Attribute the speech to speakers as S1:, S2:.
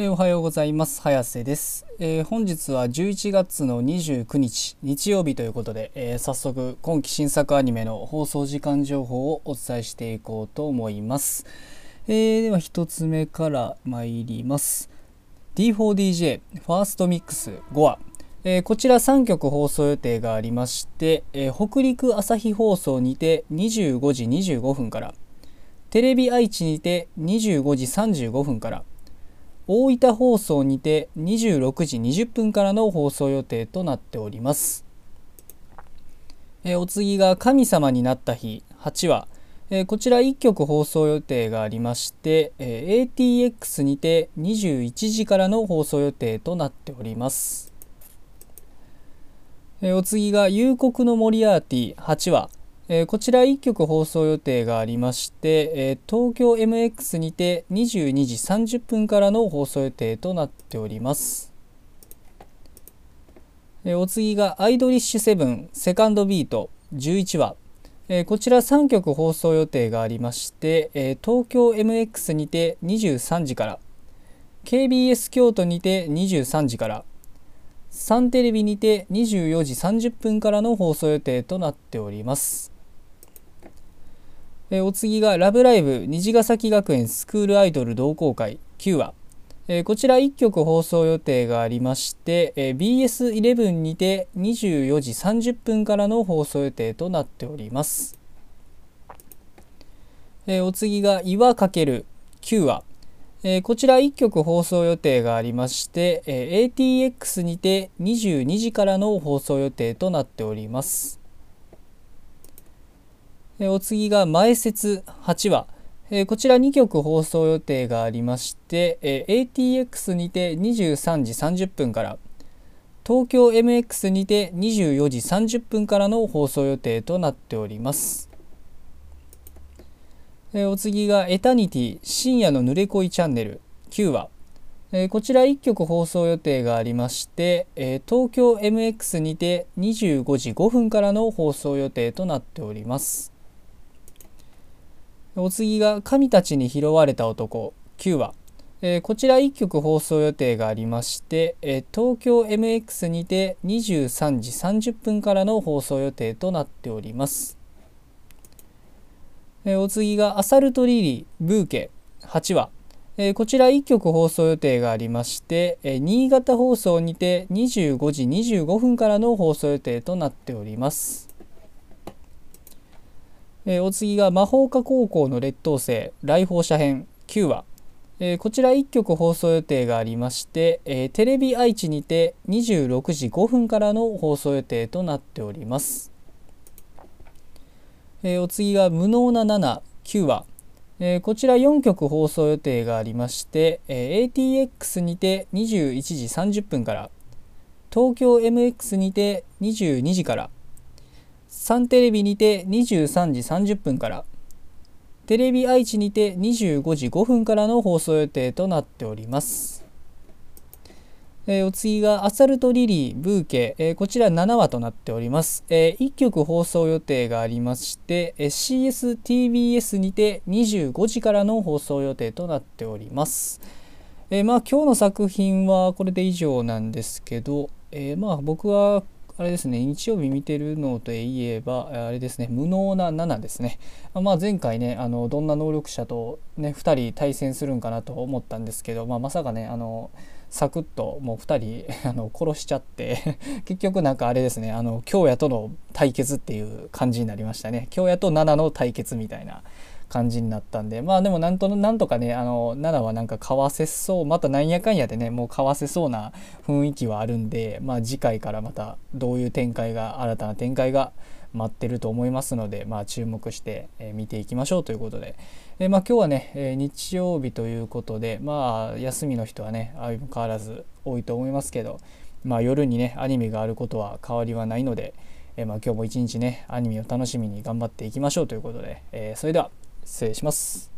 S1: えー、おはようございます。早瀬です、えー、本日は11月の29日日曜日ということで、えー、早速今期新作アニメの放送時間情報をお伝えしていこうと思います、えでは1つ目から参ります。D4DJ ファーストミックス5話。え、こちら3曲放送予定がありまして、え、北陸朝日放送にて25時25分からテレビ愛知にて25時35分から大分放送にて26時20分からの放送予定となっております。えお次が神様になった日8話、えこちら1曲放送予定がありまして、え ATX にて21時からの放送予定となっております。えお次が夕刻のモリアーティ8話、えー、こちら1曲放送予定がありまして、えー、東京 MX にて22時30分からの放送予定となっております。えー、お次がアイドリッシュセブンセカンドビート11話。えこちら3曲放送予定がありまして、え東京 MX にて23時から KBS 京都にて23時からサンテレビにて24時30分からの放送予定となっております。えお次が「ラブライブ虹ヶ崎学園スクールアイドル同好会9話」えこちら1曲放送予定がありまして、え BS11 にて24時30分からの放送予定となっております。えお次が「岩かける9話」えこちら1曲放送予定がありまして、え ATX にて22時からの放送予定となっております。お次が前説8話。こちら2曲放送予定がありまして ATX にて23時30分から東京 MX にて24時30分からの放送予定となっております。お次がエタニティ深夜の濡れ恋チャンネル9話。こちら1曲放送予定がありまして東京 MX にて25時5分からの放送予定となっております。お次が「神たちに拾われた男」9話、えー、こちら1曲放送予定がありまして、えー、東京 MX にて23時30分からの放送予定となっております、えー、お次が「アサルトリリーブーケ」8話。えこちら1曲放送予定がありまして、え新潟放送にて25時25分からの放送予定となっております。えー、お次が魔法科高校の劣等生来訪者編9話、えー、こちら1曲放送予定がありまして、えー、テレビ愛知にて26時5分からの放送予定となっております、えお次が無能な79話。えこちら4曲放送予定がありまして、え ATX にて21時30分から東京 MX にて22時からサンテレビにて23時30分からテレビ愛知にて25時5分からの放送予定となっております。えー、お次がアサルトリリーブーケ、えー、こちら7話となっております、えー、1曲放送予定がありまして、え CSTBS にて25時からの放送予定となっております、えまあ今日の作品はこれで以上なんですけど、えまあ僕はあれですね、日曜日見てるのといえば、あれですね、無能な7ですね。まあ、前回ね、あのどんな能力者と、ね、2人対戦するんかなと思ったんですけど、まあ、まさかね、あのサクッともう2人 あの殺しちゃって 結局なんかあれですね、あの京也との対決っていう感じになりましたね。京也と7の対決みたいな。感じになったんでまあでもなんとなんとかねあの7はなんかかわせそうまたなんやかんやでねもうかわせそうな雰囲気はあるんでまあ次回からまたどういう展開が新たな展開が待ってると思いますので、まあ、注目して、見ていきましょうということで、えまあ、今日はね、え日曜日ということで、まあ、休みの人はね相変わらず多いと思いますけど、まあ、夜にねアニメがあることは変わりはないので、えまあ、今日も一日ねアニメを楽しみに頑張っていきましょうということで、えそれでは失礼します。